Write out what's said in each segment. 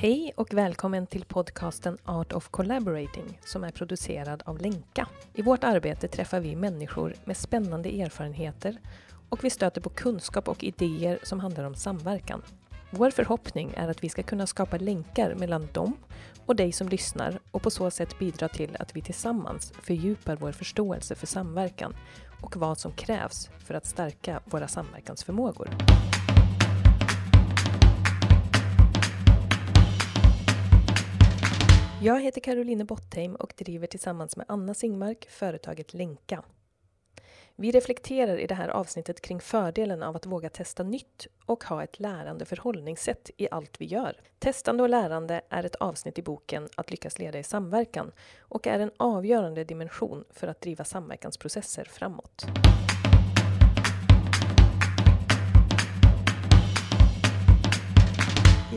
Hej och välkommen till podcasten Art of Collaborating som är producerad av Lenka. I vårt arbete träffar vi människor med spännande erfarenheter och vi stöter på kunskap och idéer som handlar om samverkan. Vår förhoppning är att vi ska kunna skapa länkar mellan dem och dig som lyssnar och på så sätt bidra till att vi tillsammans fördjupar vår förståelse för samverkan och vad som krävs för att stärka våra samverkansförmågor. Jag heter Caroline Bottheim och driver tillsammans med Anna Singmark företaget Lenka. Vi reflekterar i det här avsnittet kring fördelen av att våga testa nytt och ha ett lärande förhållningssätt i allt vi gör. Testande och lärande är ett avsnitt i boken Att lyckas leda i samverkan och är en avgörande dimension för att driva samverkansprocesser framåt.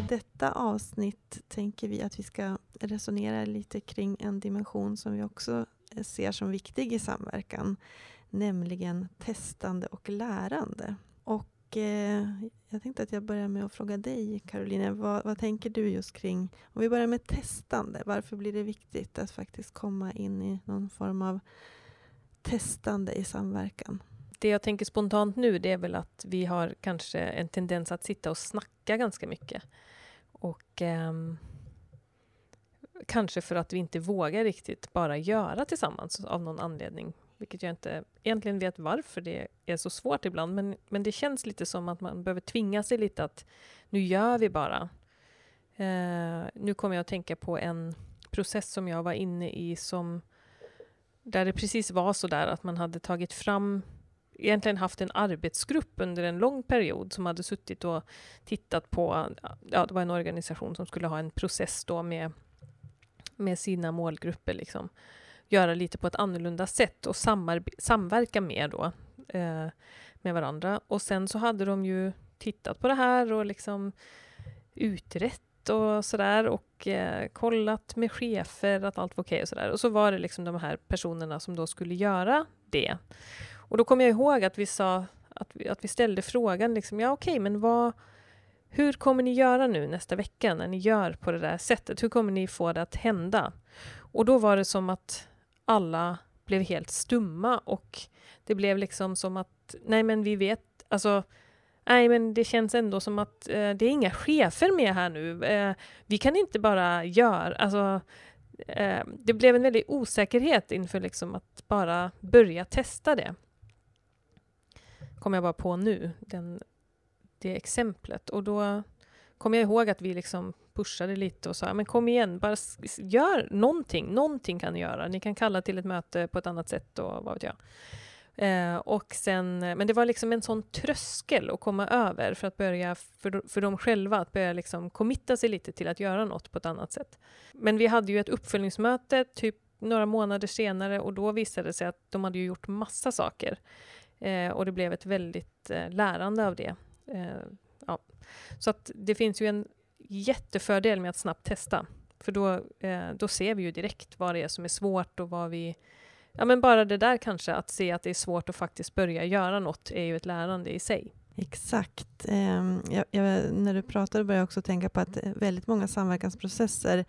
I detta avsnitt tänker vi att vi ska resonera lite kring en dimension som vi också eh, ser som viktig i samverkan, nämligen testande och lärande. Och eh, jag tänkte att jag börjar med att fråga dig, Caroline, vad, vad, tänker du just kring, om vi börjar med testande, varför blir det viktigt att faktiskt komma in i någon form av testande i samverkan? Det jag tänker spontant nu, det är väl att vi har kanske en tendens att sitta och snacka ganska mycket. Och eh, kanske för att vi inte vågar riktigt bara göra tillsammans av någon anledning. Vilket jag inte egentligen vet varför det är så svårt ibland. Men, men det känns lite som att man behöver tvinga sig lite att nu gör vi bara. Eh, nu kommer jag att tänka på en process som jag var inne i som där det precis var så där att man hade tagit fram egentligen haft en arbetsgrupp under en lång period som hade suttit och tittat på, ja det var en organisation som skulle ha en process då med, med sina målgrupper liksom. Göra lite på ett annorlunda sätt och samverka mer då eh, med varandra. Och sen så hade de ju tittat på det här och liksom utrett och sådär och eh, kollat med chefer att allt var okej okay och sådär. Och så var det liksom de här personerna som då skulle göra det. Och då kommer jag ihåg att vi sa att vi, att vi ställde frågan liksom, ja okej, okay, men vad, hur kommer ni göra nu nästa vecka när ni gör på det där sättet? Hur kommer ni få det att hända? Och då var det som att alla blev helt stumma och det blev liksom som att, nej men vi vet, alltså Nej, men det känns ändå som att eh, det är inga chefer med här nu. Eh, vi kan inte bara göra, alltså eh, det blev en väldig osäkerhet inför liksom att bara börja testa det kom jag bara på nu, den, det exemplet. Och då kom jag ihåg att vi liksom pushade lite och sa, men kom igen, bara gör någonting, någonting kan ni göra. Ni kan kalla till ett möte på ett annat sätt och vad vet jag. Eh, och sen, men det var liksom en sån tröskel att komma över för att börja, för, för dem själva, att börja liksom committa sig lite till att göra något på ett annat sätt. Men vi hade ju ett uppföljningsmöte typ några månader senare och då visade det sig att de hade gjort massa saker. Eh, och det blev ett väldigt eh, lärande av det. Eh, ja. Så att det finns ju en jättefördel med att snabbt testa. För då, eh, då ser vi ju direkt vad det är som är svårt och vad vi... Ja men bara det där kanske, att se att det är svårt att faktiskt börja göra något, är ju ett lärande i sig. Exakt. Ehm, jag, jag, när du pratade började jag också tänka på att eh, väldigt många samverkansprocesser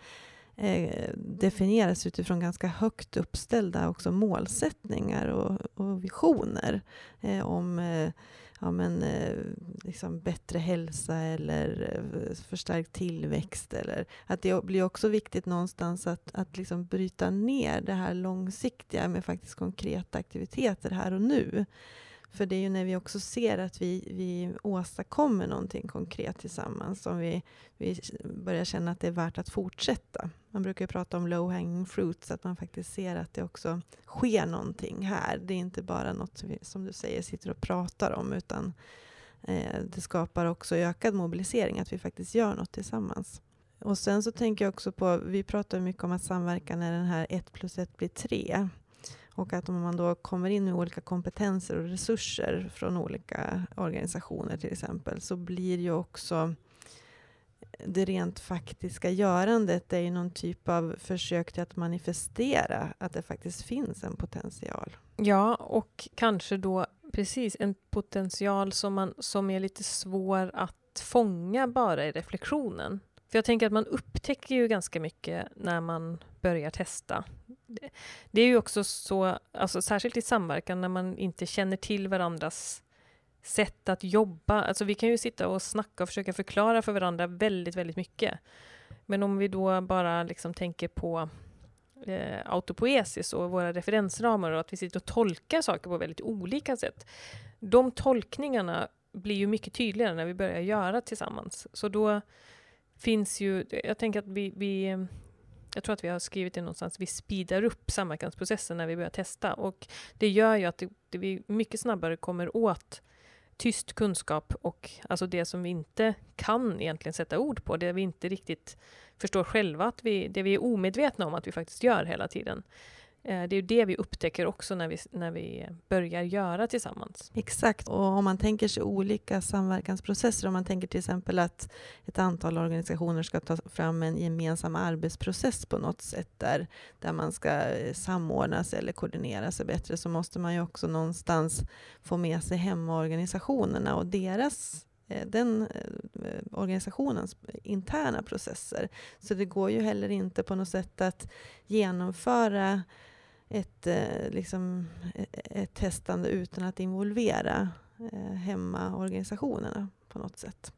eh, definieras utifrån ganska högt uppställda också målsättningar och, och visioner eh, om eh, ja, men, eh, liksom bättre hälsa eller eh, förstärkt tillväxt. Eller, att det blir också viktigt någonstans att, att liksom bryta ner det här långsiktiga med faktiskt konkreta aktiviteter här och nu. För det är ju när vi också ser att vi, vi åstadkommer någonting konkret tillsammans som vi, vi börjar känna att det är värt att fortsätta. Man brukar ju prata om low hanging fruits, att man faktiskt ser att det också sker någonting här. Det är inte bara något som, vi, som du säger sitter och pratar om, utan eh, det skapar också ökad mobilisering, att vi faktiskt gör något tillsammans. Och sen så tänker jag också på, vi pratar mycket om att samverkan är den här ett plus ett blir tre. Och att om man då kommer in med olika kompetenser och resurser från olika organisationer till exempel, så blir ju också det rent faktiska görandet är ju någon typ av försök till att manifestera att det faktiskt finns en potential. Ja, och kanske då precis en potential som, man, som är lite svår att fånga bara i reflektionen. För jag tänker att man upptäcker ju ganska mycket när man börjar testa. Det är ju också så, alltså särskilt i samverkan, när man inte känner till varandras sätt att jobba. Alltså vi kan ju sitta och snacka och försöka förklara för varandra väldigt, väldigt mycket. Men om vi då bara liksom tänker på eh, autopoesis och våra referensramar och att vi sitter och tolkar saker på väldigt olika sätt. De tolkningarna blir ju mycket tydligare när vi börjar göra tillsammans. Så då finns ju, jag tänker att vi, vi jag tror att vi har skrivit det någonstans, vi speedar upp samverkansprocessen när vi börjar testa och det gör ju att det, det vi mycket snabbare kommer åt tyst kunskap och alltså det som vi inte kan egentligen sätta ord på, det vi inte riktigt förstår själva, att vi, det vi är omedvetna om att vi faktiskt gör hela tiden. Eh, det är ju det vi upptäcker också när vi, när vi börjar göra tillsammans. Exakt, och om man tänker sig olika samverkansprocesser, om man tänker till exempel att ett antal organisationer ska ta fram en gemensam arbetsprocess på något sätt där, där man ska eh, samordna sig eller koordinera sig bättre, så måste man ju också någonstans få med sig hemmaorganisationerna och deras eh, den organisationens interna processer. Så det går ju heller inte på något sätt att genomföra ett, eh, liksom, e-, e-, ett testande utan att involvera eh, hemmaorganisationerna på något sätt.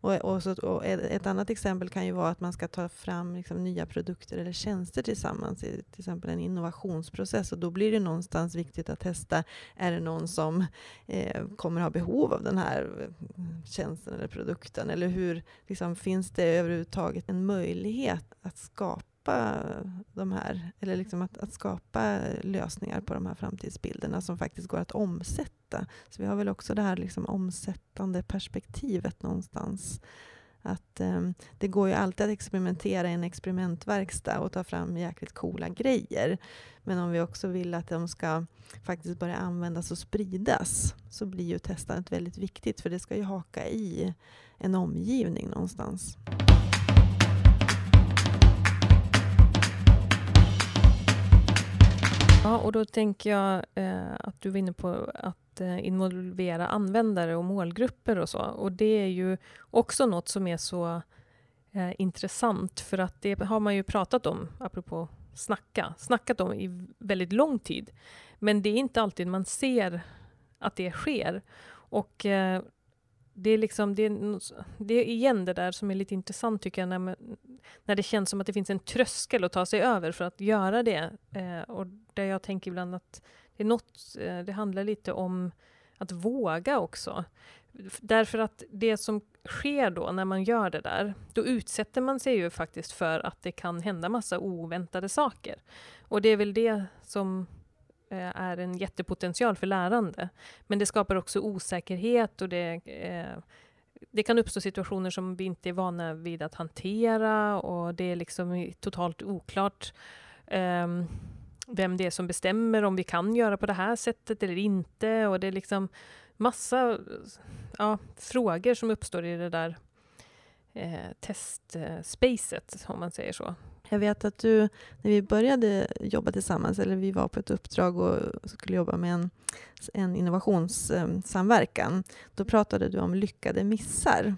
Och, och, så, och ett annat exempel kan ju vara att man ska ta fram liksom nya produkter eller tjänster tillsammans i till exempel en innovationsprocess. Och då blir det någonstans viktigt att testa, är det någon som eh, kommer ha behov av den här eh, tjänsten eller produkten? Eller hur liksom, finns det överhuvudtaget en möjlighet att skapa skapa de här, eller liksom att, att, skapa lösningar på de här framtidsbilderna som faktiskt går att omsätta. Så vi har väl också det här liksom omsättande perspektivet någonstans. Att um, Det går ju alltid att experimentera i en experimentverkstad och ta fram jäkligt coola grejer. Men om vi också vill att de ska faktiskt börja användas och spridas så blir ju testandet väldigt viktigt för det ska ju haka i en omgivning någonstans. Ja, och då tänker jag eh, att du var inne på att eh, involvera användare och målgrupper och så. Och det är ju också något som är så eh, intressant, för att det har man ju pratat om, apropå snacka, snackat om i väldigt lång tid. Men det är inte alltid man ser att det sker. Och eh, det är liksom, det är, det är igen det där som är lite intressant tycker jag, när, när det känns som att det finns en tröskel att ta sig över för att göra det. Eh, och där jag tänker ibland att det är något, eh, det handlar lite om att våga också. Därför att det som sker då när man gör det där, då utsätter man sig ju faktiskt för att det kan hända massa oväntade saker. Och det är väl det som Eh, är en jättepotential för lärande. Men det skapar också osäkerhet och det, eh, det kan uppstå situationer som vi inte är vana vid att hantera och det är liksom totalt oklart eh, vem det är som bestämmer om vi kan göra på det här sättet eller inte. Och det är liksom massa ja, frågor som uppstår i det där eh, testspacet, om man säger så. Jag vet att du, när vi började jobba tillsammans, eller vi var på ett uppdrag och skulle jobba med en, en innovationssamverkan, då pratade du om lyckade missar.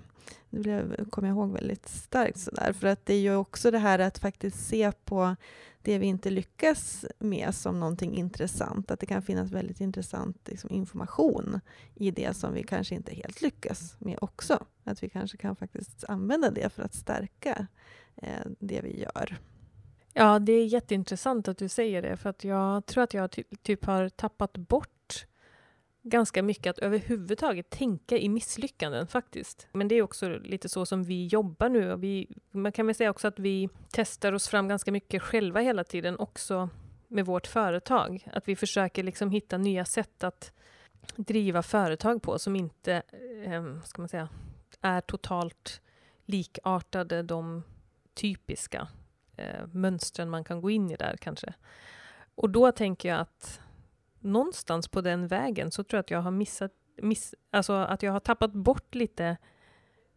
Det kommer jag ihåg väldigt starkt. Sådär. För att det är ju också det här att faktiskt se på det vi inte lyckas med som någonting intressant. Att det kan finnas väldigt intressant liksom, information i det som vi kanske inte helt lyckas med också. Att vi kanske kan faktiskt använda det för att stärka eh, det vi gör. Ja, det är jätteintressant att du säger det, för att jag tror att jag ty typ har tappat bort ganska mycket att överhuvudtaget tänka i misslyckanden faktiskt. Men det är också lite så som vi jobbar nu. Vi, man kan väl säga också att vi testar oss fram ganska mycket själva hela tiden också med vårt företag. Att vi försöker liksom hitta nya sätt att driva företag på som inte eh, ska man säga, är totalt likartade de typiska eh, mönstren man kan gå in i där kanske. Och då tänker jag att någonstans på den vägen så tror jag att jag har missat, miss, alltså att jag har tappat bort lite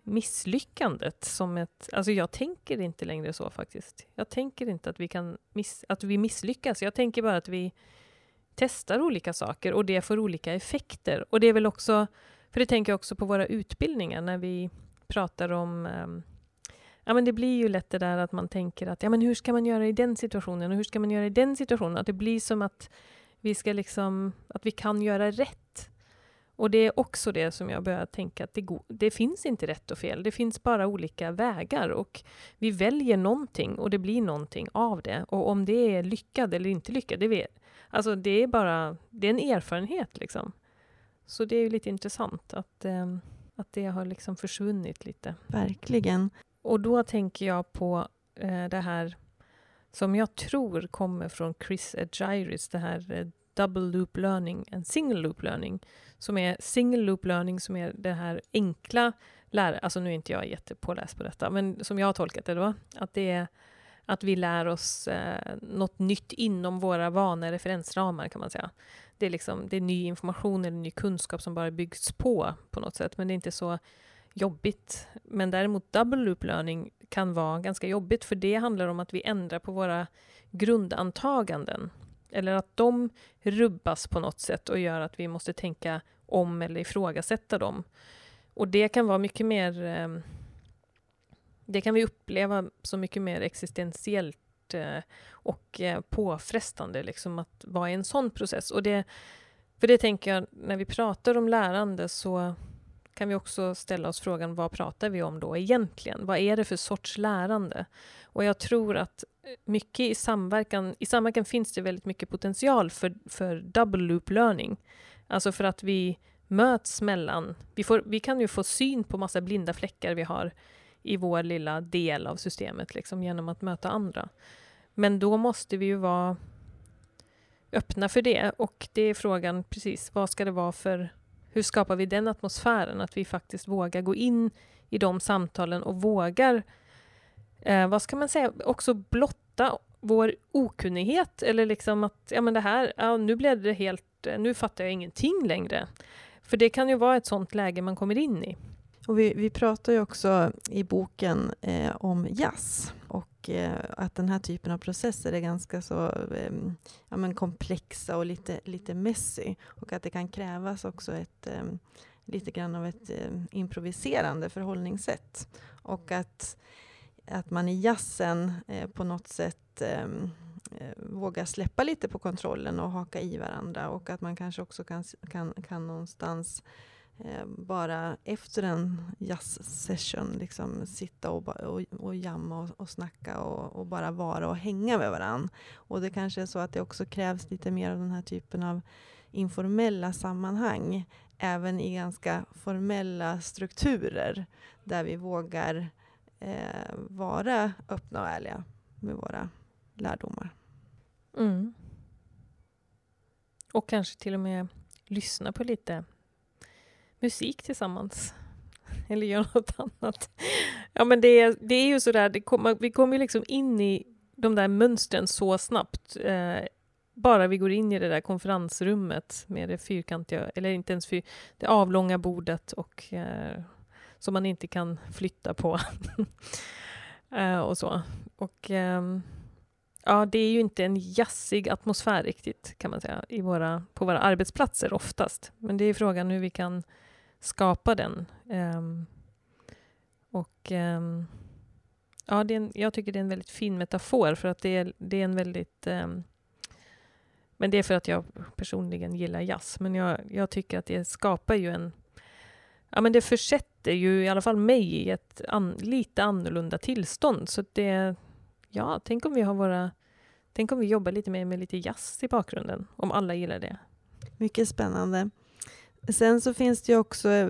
misslyckandet som ett... Alltså jag tänker inte längre så faktiskt. Jag tänker inte att vi kan miss, att vi misslyckas. Jag tänker bara att vi testar olika saker och det får olika effekter. Och det är väl också, för det tänker jag också på våra utbildningar när vi pratar om um, ja, men det blir ju lätt det där att man tänker att ja, men hur ska man göra i den situationen och hur ska man göra i den situationen? Att det blir som att vi ska liksom, att vi kan göra rätt. Och det är också det som jag börjar tänka att det, det finns inte rätt och fel. Det finns bara olika vägar och vi väljer någonting och det blir någonting av det. Och om det är lyckad eller inte lyckad, det vet Alltså det är bara, det är en erfarenhet liksom. Så det är ju lite intressant att, eh, att det har liksom försvunnit lite. Verkligen. Och då tänker jag på eh, det här som jag tror kommer från Chris Agiris, det här eh, double loop learning and single loop learning. Som är single loop learning som är det här enkla lära, alltså nu är inte jag jättepåläst på detta, men som jag har tolkat det då, att det är att vi lär oss eh, något nytt inom våra vana referensramar kan man säga. Det är, liksom, det är ny information eller ny kunskap som bara byggs på på något sätt, men det är inte så jobbigt. Men däremot double loop learning kan vara ganska jobbigt, för det handlar om att vi ändrar på våra grundantaganden. Eller att de rubbas på något sätt och gör att vi måste tänka om eller ifrågasätta dem. Och det kan vara mycket mer... Ehm, det kan vi uppleva som mycket mer existentiellt eh, och eh, påfrestande, liksom att vara i en sån process. Och det, för det tänker jag, när vi pratar om lärande så kan vi också ställa oss frågan vad pratar vi om då egentligen? Vad är det för sorts lärande? Och jag tror att eh, mycket i samverkan, i samverkan finns det väldigt mycket potential för, för double loop learning. Alltså för att vi möts mellan, vi, får, vi kan ju få syn på massa blinda fläckar vi har i vår lilla del av systemet liksom, genom att möta andra. Men då måste vi ju vara öppna för det och det är frågan precis, vad ska det vara för hur skapar vi den atmosfären? Att vi faktiskt vågar gå in i de samtalen och vågar, eh, vad ska man säga, också blotta vår okunnighet. Eller liksom att, ja men det här, ja, nu blev det helt, eh, nu fattar jag ingenting längre. För det kan ju vara ett sånt läge man kommer in i. Och vi, vi pratar ju också i boken eh, om jazz och eh, att den här typen av processer är ganska så eh, ja, men komplexa och lite, lite messy. Och att det kan krävas också ett ehm, lite grann av ett ehm, improviserande förhållningssätt. Och att, att man i jazzen eh, på något sätt ehm, eh, vågar släppa lite på kontrollen och haka i varandra. Och att man kanske också kan, kan, kan någonstans Eh, Eh, bara efter en jazzsession, liksom sitta och, och, och jamma och, och snacka och, och, bara vara och hänga med varandra. Och det kanske är så att det också krävs lite mer av den här typen av informella sammanhang, även i ganska formella strukturer, där vi vågar eh, vara öppna och ärliga med våra lärdomar. Mm. Och kanske till och med lyssna på lite musik tillsammans. Eller göra något annat. Ja, men det, är, det är ju sådär, det kom, vi kommer ju liksom in i de där mönstren så snabbt. Eh, bara vi går in i det där konferensrummet med det fyrkantiga, eller inte ens fyr, det avlånga bordet och eh, som man inte kan flytta på. eh, och så. Och eh, ja, det är ju inte en jazzig atmosfär riktigt, kan man säga, i våra, på våra arbetsplatser oftast. Men det är frågan hur vi kan skapa den. Um, och um, ja, det är en, jag tycker det är en väldigt fin metafor för att det är, det är en väldigt um, men det är för att jag personligen gillar jazz. Men jag, jag tycker att det skapar ju en... Ja, men det försätter ju i alla fall mig i ett an, lite annorlunda tillstånd. Så det... Ja, tänk om vi har våra... Tänk om vi jobbar lite mer med lite jazz i bakgrunden. Om alla gillar det. Mycket spännande. Sen så finns det ju också eh,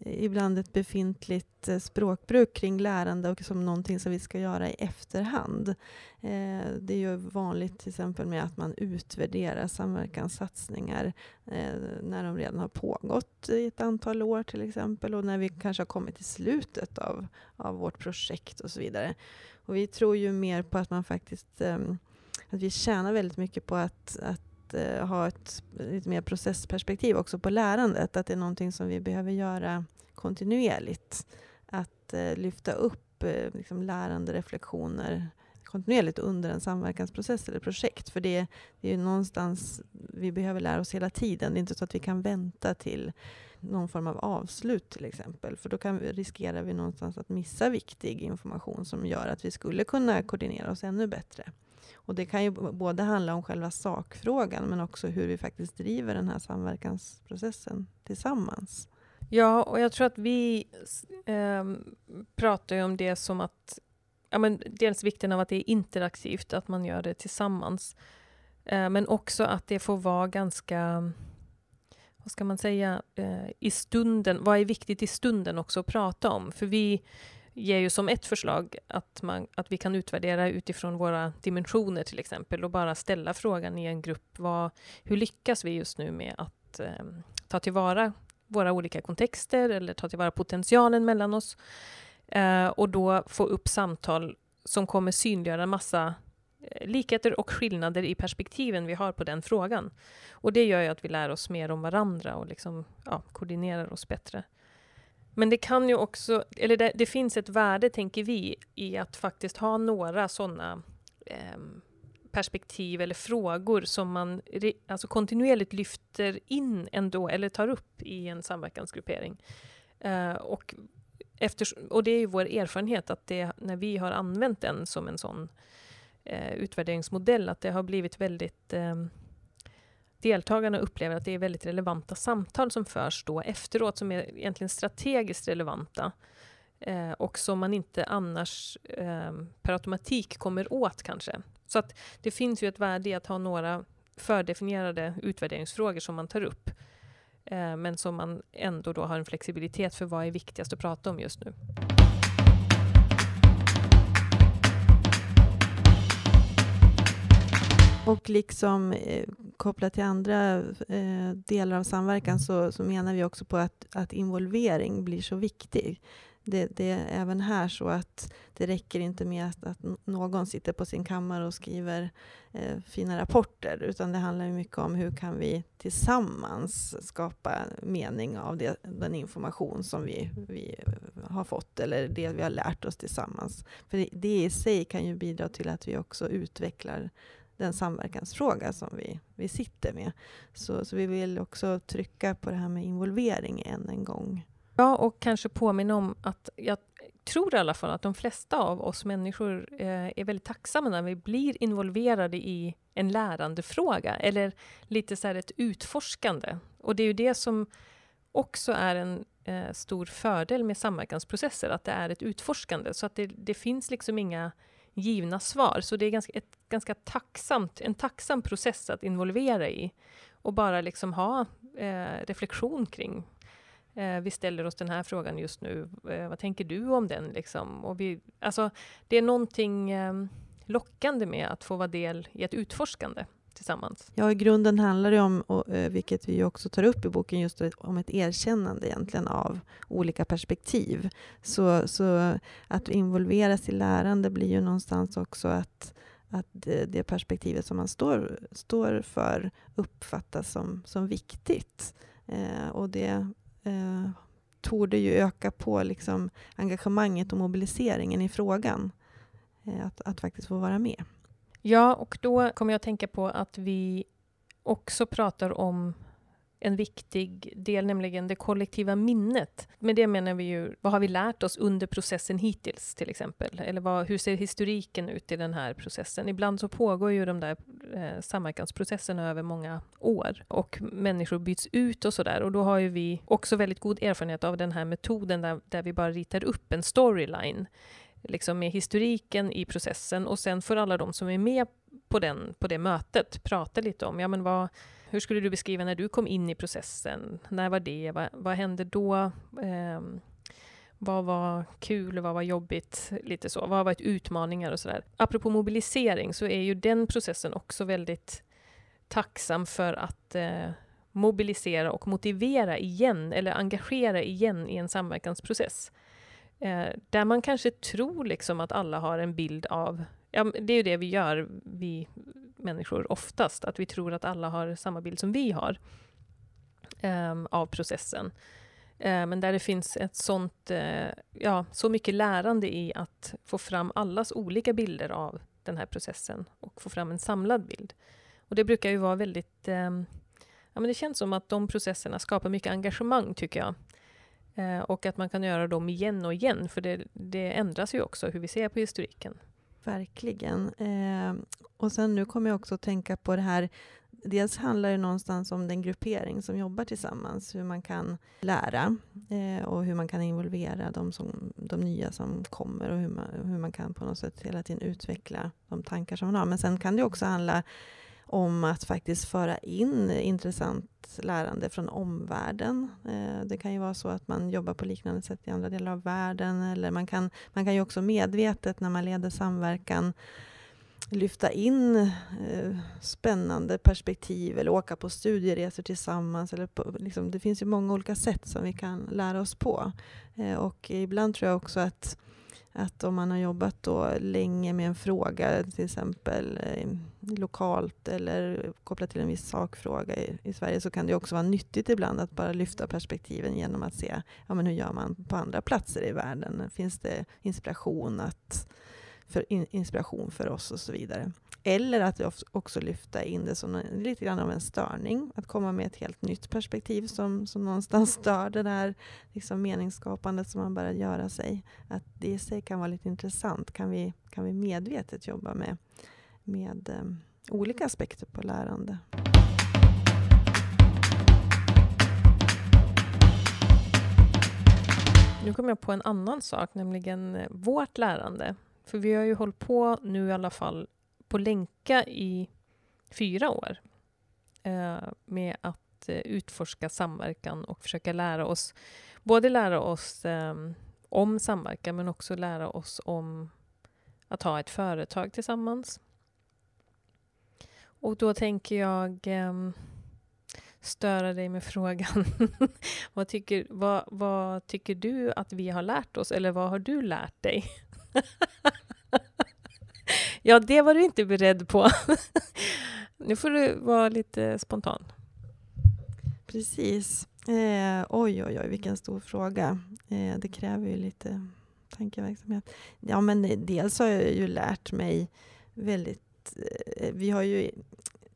ibland ett befintligt eh, språkbruk kring lärande och som någonting som vi ska göra i efterhand. Eh, det är ju vanligt till exempel med att man utvärderar samverkanssatsningar när de redan har pågått i ett antal år till exempel och när vi kanske har kommit till slutet av, av vårt projekt och så vidare. Och vi tror ju mer på att man faktiskt ehm, att vi tjänar väldigt mycket på att, att eh, ha ett lite mer processperspektiv också på lärandet. Att det är någonting som vi behöver göra kontinuerligt. Att eh, lyfta upp eh, liksom lärande reflektioner kontinuerligt under en samverkansprocess eller projekt. För det, det är ju någonstans, vi behöver lära oss hela tiden. Det är inte så att vi kan vänta till någon form av avslut till exempel. För då kan vi, riskerar vi någonstans att missa viktig information som gör att vi skulle kunna koordinera oss ännu bättre. Och det kan ju både handla om själva sakfrågan men också hur vi faktiskt driver den här samverkansprocessen tillsammans. Ja, och jag tror att vi eh, pratar ju om det som att ja, men dels vikten av att det är interaktivt, att man gör det tillsammans. Eh, men också att det får vara ganska, vad ska man säga, eh, i stunden, vad är viktigt i stunden också att prata om? För vi ger ju som ett förslag att, man, att vi kan utvärdera utifrån våra dimensioner till exempel och bara ställa frågan i en grupp, vad, hur lyckas vi just nu med att eh, ta tillvara våra olika kontexter eller ta tillvara potentialen mellan oss? Eh, och då få upp samtal som kommer synliggöra massa eh, likheter och skillnader i perspektiven vi har på den frågan. Och det gör ju att vi lär oss mer om varandra och liksom, ja, koordinerar oss bättre. Men det kan ju också, eller det, det finns ett värde, tänker vi, i att faktiskt ha några sådana eh, perspektiv eller frågor som man alltså kontinuerligt lyfter in ändå, eller tar upp i en samverkansgruppering. Eh, och, efter, och det är ju vår erfarenhet att det, när vi har använt den som en sån eh, utvärderingsmodell, att det har blivit väldigt eh, deltagarna upplever att det är väldigt relevanta samtal som förs då efteråt, som är egentligen strategiskt relevanta eh, och som man inte annars eh, per automatik kommer åt kanske. Så att det finns ju ett värde i att ha några fördefinierade utvärderingsfrågor som man tar upp, eh, men som man ändå då har en flexibilitet för vad är viktigast att prata om just nu. Och liksom eh, kopplat till andra eh, delar av samverkan så, så, menar vi också på att, att involvering blir så viktig. Det, det, är även här så att det räcker inte med att, att någon sitter på sin kammare och skriver eh, fina rapporter, utan det handlar mycket om hur kan vi tillsammans skapa mening av det, den information som vi, vi har fått, eller det vi har lärt oss tillsammans. För det, det i sig kan ju bidra till att vi också utvecklar den samverkansfråga som vi, vi sitter med. Så, så vi vill också trycka på det här med involvering än en gång. Ja, och kanske påminna om att jag tror i alla fall att de flesta av oss människor eh, är väldigt tacksamma när vi blir involverade i en lärandefråga, eller lite så här ett utforskande. Och det är ju det som också är en eh, stor fördel med samverkansprocesser, att det är ett utforskande, så att det, det finns liksom inga givna svar. Så det är ganska, ett ganska tacksamt, en tacksam process att involvera i och bara liksom ha eh, reflektion kring. Eh, vi ställer oss den här frågan just nu. Eh, vad tänker du om den? Liksom? Och vi, alltså, det är någonting eh, lockande med att få vara del i ett utforskande tillsammans? Ja, i grunden handlar det om, och, eh, vilket vi också tar upp i boken, just om ett erkännande egentligen av olika perspektiv. Så, så att involveras i lärande blir ju någonstans också att att det, det perspektivet som man står, står för uppfattas som, som viktigt. Eh, och det eh, torde ju öka på liksom engagemanget och mobiliseringen i frågan. Eh, att, att faktiskt få vara med. Ja, och då kommer jag att tänka på att vi också pratar om en viktig del, nämligen det kollektiva minnet. Med det menar vi ju, vad har vi lärt oss under processen hittills, till exempel? Eller vad, hur ser historiken ut i den här processen? Ibland så pågår ju de där eh, samverkansprocesserna över många år och människor byts ut och sådär. Och då har ju vi också väldigt god erfarenhet av den här metoden där, där vi bara ritar upp en storyline liksom med historiken i processen och sen får alla de som är med på, den, på det mötet prata lite om, ja men vad, hur skulle du beskriva när du kom in i processen? När var det? Vad, vad hände då? Eh, vad var kul? Vad var jobbigt? Lite så. Vad har varit utmaningar och sådär? Apropå mobilisering så är ju den processen också väldigt tacksam för att eh, mobilisera och motivera igen, eller engagera igen i en samverkansprocess. Eh, där man kanske tror liksom att alla har en bild av... Ja, det är ju det vi gör, vi människor, oftast. Att vi tror att alla har samma bild som vi har eh, av processen. Eh, men där det finns ett sånt, eh, ja, så mycket lärande i att få fram allas olika bilder av den här processen och få fram en samlad bild. Och det brukar ju vara väldigt ehm, ja, men det känns som att de processerna skapar mycket engagemang tycker jag. Eh, och att man kan göra dem igen och igen, för det, det ändras ju också hur vi ser på historiken. Verkligen. Eh, och sen nu kommer jag också att tänka på det här Dels handlar det någonstans om den gruppering som jobbar tillsammans, hur man kan lära eh, och hur man kan involvera de, som, de nya som kommer och hur man, hur man kan på något sätt hela tiden utveckla de tankar som man har. Men sen kan det också handla om att faktiskt föra in intressant lärande från omvärlden. Eh, det kan ju vara så att man jobbar på liknande sätt i andra delar av världen. Eller man kan, man kan ju också medvetet när man leder samverkan lyfta in eh, spännande perspektiv eller åka på studieresor tillsammans. Eller på, liksom, det finns ju många olika sätt som vi kan lära oss på. Eh, och ibland tror jag också att, att om man har jobbat då länge med en fråga, till exempel eh, lokalt eller kopplat till en viss sakfråga i, i, Sverige, så kan det också vara nyttigt ibland att bara lyfta perspektiven genom att se ja, men hur gör man på andra platser i världen. Finns det inspiration att för inspiration för oss och så vidare. Eller att också lyfta in det som lite grann av en störning. Att komma med ett helt nytt perspektiv som, som någonstans stör det där liksom meningsskapandet som man börjar göra sig. Att det i sig kan vara lite intressant. Kan vi, kan vi medvetet jobba med, med eh, olika aspekter på lärande. Nu kom jag på en annan sak, nämligen eh, vårt lärande. För vi har ju hållit på nu i alla fall på länka i fyra år eh, med att eh, utforska samverkan och försöka lära oss, både lära oss eh, om samverkan men också lära oss om att ha ett företag tillsammans. Och då tänker jag ehm, störa dig med frågan. vad, tycker, vad, vad tycker du att vi har lärt oss, eller vad har du lärt dig? ja, det var du inte beredd på. nu får du vara lite spontan. Precis. Eh, oj, oj, oj, vilken stor fråga. Eh, det kräver ju lite tankeverksamhet. Ja, men eh, dels har jag ju lärt mig väldigt... Eh, vi har ju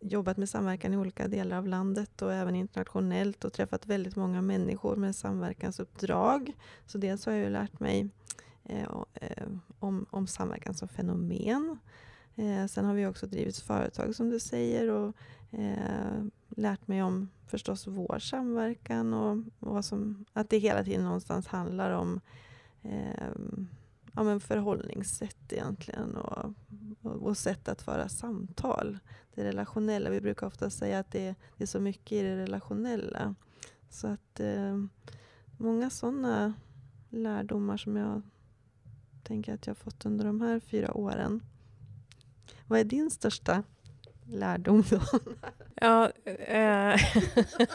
jobbat med samverkan i olika delar av landet och även internationellt och träffat väldigt många människor med samverkansuppdrag. Så dels har jag ju lärt mig eh, eh, om, om samverkan som fenomen. Eh, sen har vi också drivit företag som du säger och eh, lärt mig om förstås vår samverkan och, och som, att det hela tiden någonstans handlar om eh, ja, men förhållningssätt egentligen och, och, och, sätt att föra samtal. Det relationella. Vi brukar ofta säga att det, det är så mycket i det relationella. Så att eh, många sådana lärdomar som jag tänker att jag fått under de här fyra åren. Vad är din största lärdom då? Ja, eh,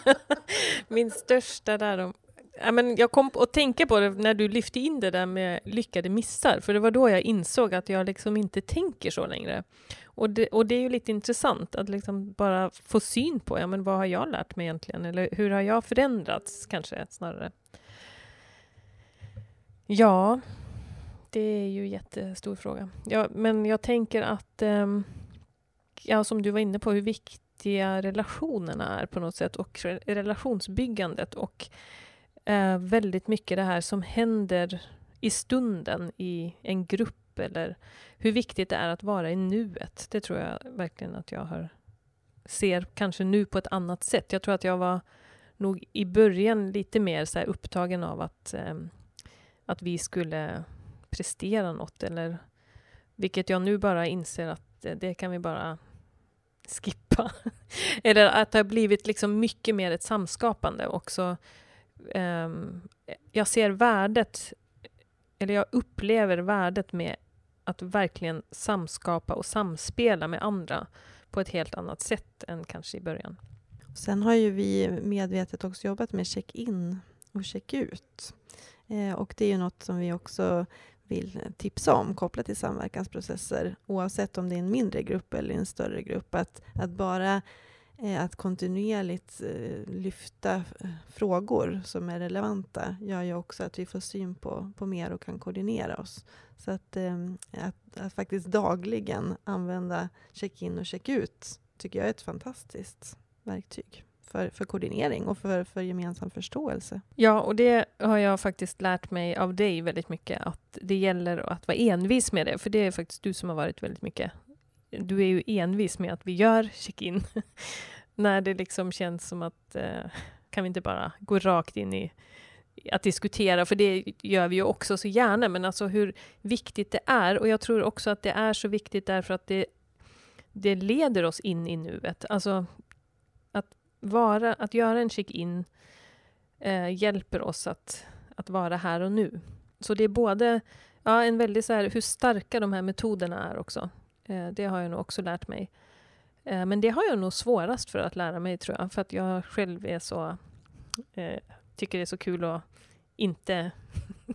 min största lärdom Ja, men jag kom att tänka på det när du lyfte in det där med lyckade missar, för det var då jag insåg att jag liksom inte tänker så längre. Och det, och det är ju lite intressant att liksom bara få syn på, ja men vad har jag lärt mig egentligen? Eller hur har jag förändrats, kanske snarare? Ja, det är ju en jättestor fråga. Ja, men jag tänker att, um, ja, som du var inne på, hur viktiga relationerna är på något sätt och relationsbyggandet och eh, väldigt mycket det här som händer i stunden i en grupp eller hur viktigt det är att vara i nuet. Det tror jag verkligen att jag har, ser kanske nu på ett annat sätt. Jag tror att jag var nog i början lite mer så upptagen av att, eh, att vi skulle prestera något eller vilket jag nu bara inser att eh, det kan vi bara skippa. eller att det har blivit liksom mycket mer ett samskapande också. Um, jag ser värdet, eller jag upplever värdet med att verkligen samskapa och samspela med andra på ett helt annat sätt än kanske i början. Sen har ju vi medvetet också jobbat med check-in och check-ut. Eh, och det är ju något som vi också vill tipsa om kopplat till samverkansprocesser, oavsett om det är en mindre grupp eller en större grupp. Att, att bara Eh, att kontinuerligt eh, lyfta eh, frågor som är relevanta gör ju också att vi får syn på, på mer och kan koordinera oss. Så att, att, att faktiskt dagligen använda check-in och check-ut tycker jag är ett fantastiskt verktyg för, för koordinering och för, för gemensam förståelse. Ja, och det har jag faktiskt lärt mig av dig väldigt mycket, att det gäller att vara envis med det, för det är faktiskt du som har varit väldigt mycket du är ju envis med att vi gör check-in. När det liksom känns som att eh, kan vi inte bara gå rakt in i att diskutera, för det gör vi ju också så gärna, men alltså hur viktigt det är. Och jag tror också att det är så viktigt därför att det, det leder oss in i nuet. Alltså att, vara, att göra en check-in eh, hjälper oss att, att vara här och nu. Så det är både ja, en väldigt så här, hur starka de här metoderna är också. Eh, det har jag nog också lärt mig. Eh, men det har jag nog svårast för att lära mig, tror jag. För att jag själv är så... Eh, tycker det är så kul att inte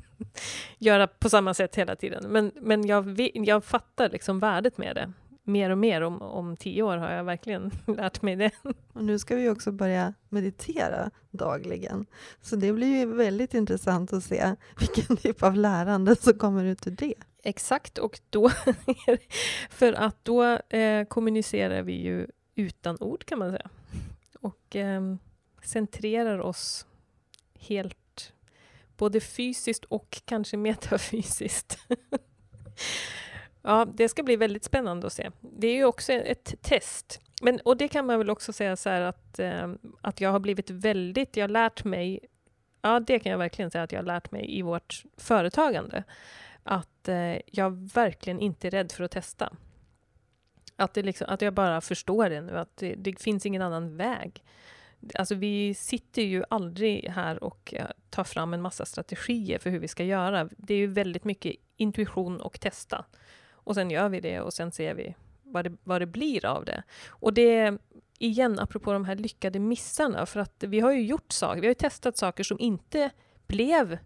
göra på samma sätt hela tiden. Men, men jag, jag fattar liksom värdet med det. Mer och mer. Om, om tio år har jag verkligen lärt mig det. Och nu ska vi också börja meditera dagligen. Så det blir ju väldigt intressant att se vilken typ av lärande som kommer ut ur det. Exakt, och då... för att då eh, kommunicerar vi ju utan ord, kan man säga. Och eh, centrerar oss helt, både fysiskt och kanske metafysiskt. ja, det ska bli väldigt spännande att se. Det är ju också ett test. Men, och det kan man väl också säga så här att, eh, att jag har blivit väldigt, jag har lärt mig, ja det kan jag verkligen säga att jag har lärt mig i vårt företagande att eh, jag verkligen inte är rädd för att testa. Att, det liksom, att jag bara förstår det nu, att det, det, finns ingen annan väg. Alltså vi sitter ju aldrig här och eh, tar fram en massa strategier för hur vi ska göra. Det är ju väldigt mycket intuition och testa. Och sen gör vi det och sen ser vi vad det, vad det blir av det. Och det, igen, apropå de här lyckade missarna, för att vi har ju gjort saker, vi har ju testat saker som inte blev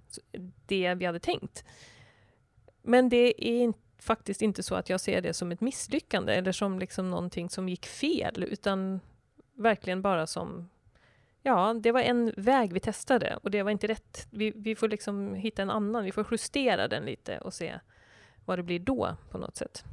det vi hade tänkt. Men det är in, faktiskt inte så att jag ser det som ett misslyckande eller som liksom någonting som gick fel, utan verkligen bara som Ja, det var en väg vi testade och det var inte rätt. Vi, vi får liksom hitta en annan, vi får justera den lite och se vad det blir då på något sätt.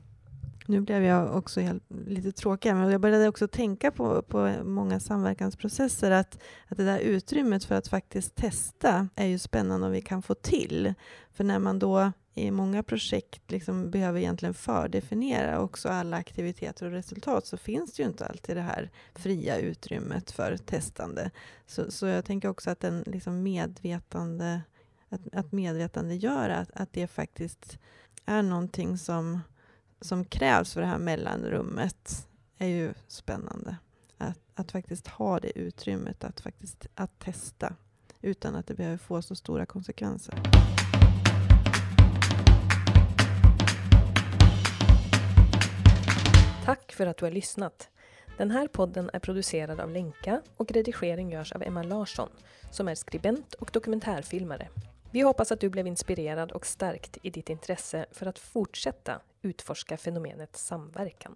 Nu blev jag också helt, lite tråkig, men jag började också tänka på, på många samverkansprocesser, att, att det där utrymmet för att faktiskt testa är ju spännande om vi kan få till. För när man då i många projekt liksom behöver egentligen fördefiniera också alla aktiviteter och resultat så finns det ju inte alltid det här fria utrymmet för testande. Så, så jag tänker också att en liksom medvetande, att, att medvetandegöra att, att det faktiskt är någonting som, som krävs för det här mellanrummet är ju spännande. Att, att faktiskt ha det utrymmet att faktiskt att testa utan att det behöver få så stora konsekvenser. Tack för att du har lyssnat. Den här podden är producerad av Lenka och redigering görs av Emma Larsson som är skribent och dokumentärfilmare. Vi hoppas att du blev inspirerad och stärkt i ditt intresse för att fortsätta utforska fenomenet samverkan.